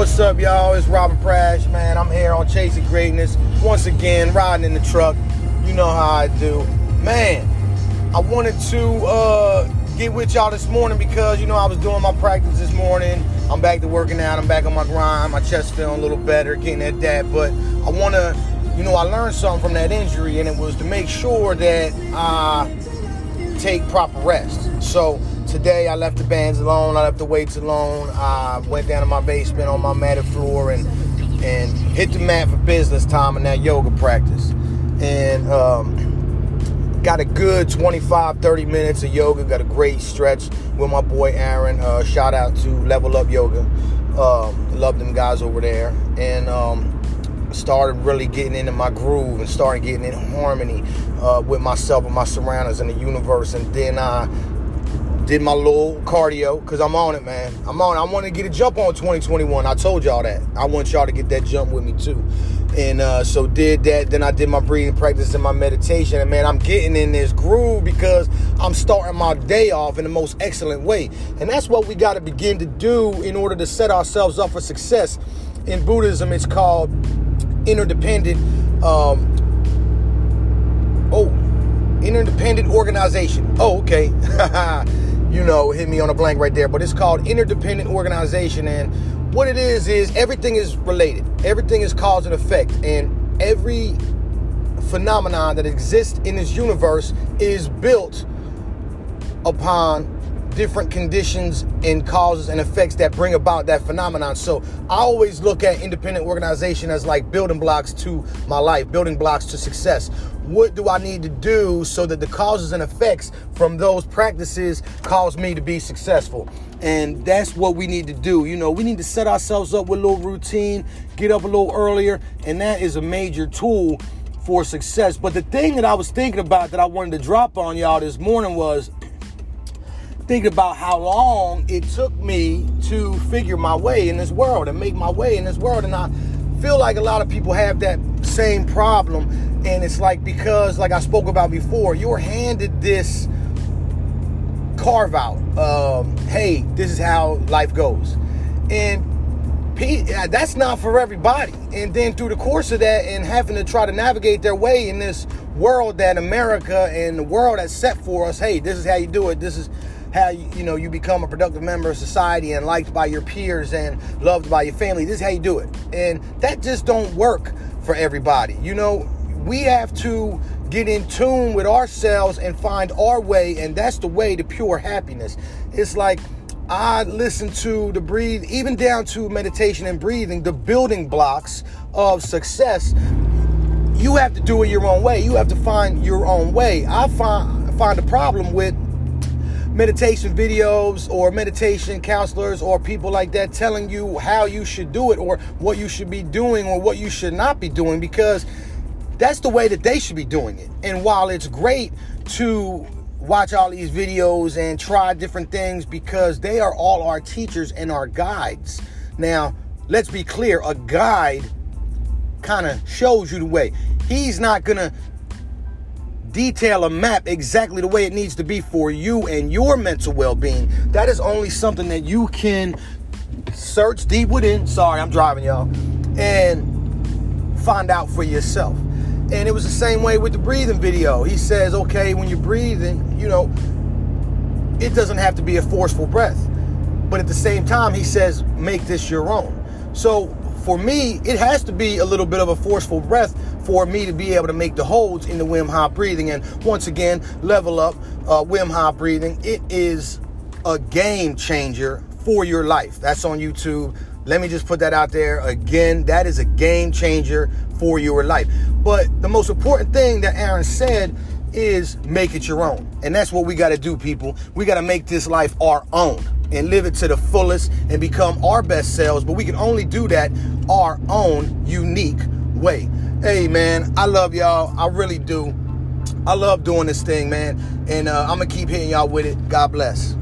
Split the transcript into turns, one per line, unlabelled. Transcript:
What's up, y'all? It's Robert Prash, man. I'm here on Chasing Greatness once again, riding in the truck. You know how I do, man. I wanted to uh, get with y'all this morning because you know I was doing my practice this morning. I'm back to working out. I'm back on my grind. My chest feeling a little better, getting at that. But I want to, you know, I learned something from that injury, and it was to make sure that I take proper rest. So today I left the bands alone. I left the weights alone. I went down to my basement on my matted floor and and hit the mat for business time in that yoga practice. And um, got a good 25, 30 minutes of yoga. Got a great stretch with my boy Aaron. Uh, shout out to Level Up Yoga. Um, love them guys over there. And um, started really getting into my groove and started getting in harmony uh, with myself and my surroundings and the universe. And then I did my little cardio because I'm on it, man. I'm on. I want to get a jump on 2021. I told y'all that. I want y'all to get that jump with me too. And uh, so did that. Then I did my breathing practice and my meditation. And man, I'm getting in this groove because I'm starting my day off in the most excellent way. And that's what we got to begin to do in order to set ourselves up for success. In Buddhism, it's called interdependent. Um, oh, interdependent organization. Oh, okay. you know, hit me on a blank right there. But it's called interdependent organization, and what it is is everything is related. Everything is cause and effect, and every phenomenon that exists in this universe is built upon different conditions and causes and effects that bring about that phenomenon. So I always look at independent organization as like building blocks to my life, building blocks to success. What do I need to do so that the causes and effects from those practices cause me to be successful? And that's what we need to do. You know, we need to set ourselves up with a little routine, get up a little earlier, and that is a major tool for success. But the thing that I was thinking about that I wanted to drop on y'all this morning was thinking about how long it took me to figure my way in this world and make my way in this world. And I feel like a lot of people have that same problem. And it's like because, like I spoke about before, you're handed this carve out. Um, hey, this is how life goes. And that's not for everybody. And then through the course of that and having to try to navigate their way in this world that America and the world has set for us, hey, this is how you do it. This is how you, you know you become a productive member of society and liked by your peers and loved by your family. This is how you do it. And that just don't work for everybody. You know, we have to get in tune with ourselves and find our way, and that's the way to pure happiness. It's like I listen to the breathe, even down to meditation and breathing, the building blocks of success. You have to do it your own way. You have to find your own way. I find find a problem with meditation videos or meditation counselors or people like that telling you how you should do it or what you should be doing or what you should not be doing because that's the way that they should be doing it. And while it's great to watch all these videos and try different things because they are all our teachers and our guides. Now, let's be clear a guide kind of shows you the way. He's not going to detail a map exactly the way it needs to be for you and your mental well being. That is only something that you can search deep within. Sorry, I'm driving, y'all. And find out for yourself. And it was the same way with the breathing video. He says, okay, when you're breathing, you know, it doesn't have to be a forceful breath. But at the same time, he says, make this your own. So for me, it has to be a little bit of a forceful breath for me to be able to make the holds in the Wim Hof breathing. And once again, level up uh, Wim Hof breathing. It is a game changer for your life. That's on YouTube. Let me just put that out there again. That is a game changer for your life. But the most important thing that Aaron said is make it your own. And that's what we got to do, people. We got to make this life our own and live it to the fullest and become our best selves. But we can only do that our own unique way. Hey, man, I love y'all. I really do. I love doing this thing, man. And uh, I'm going to keep hitting y'all with it. God bless.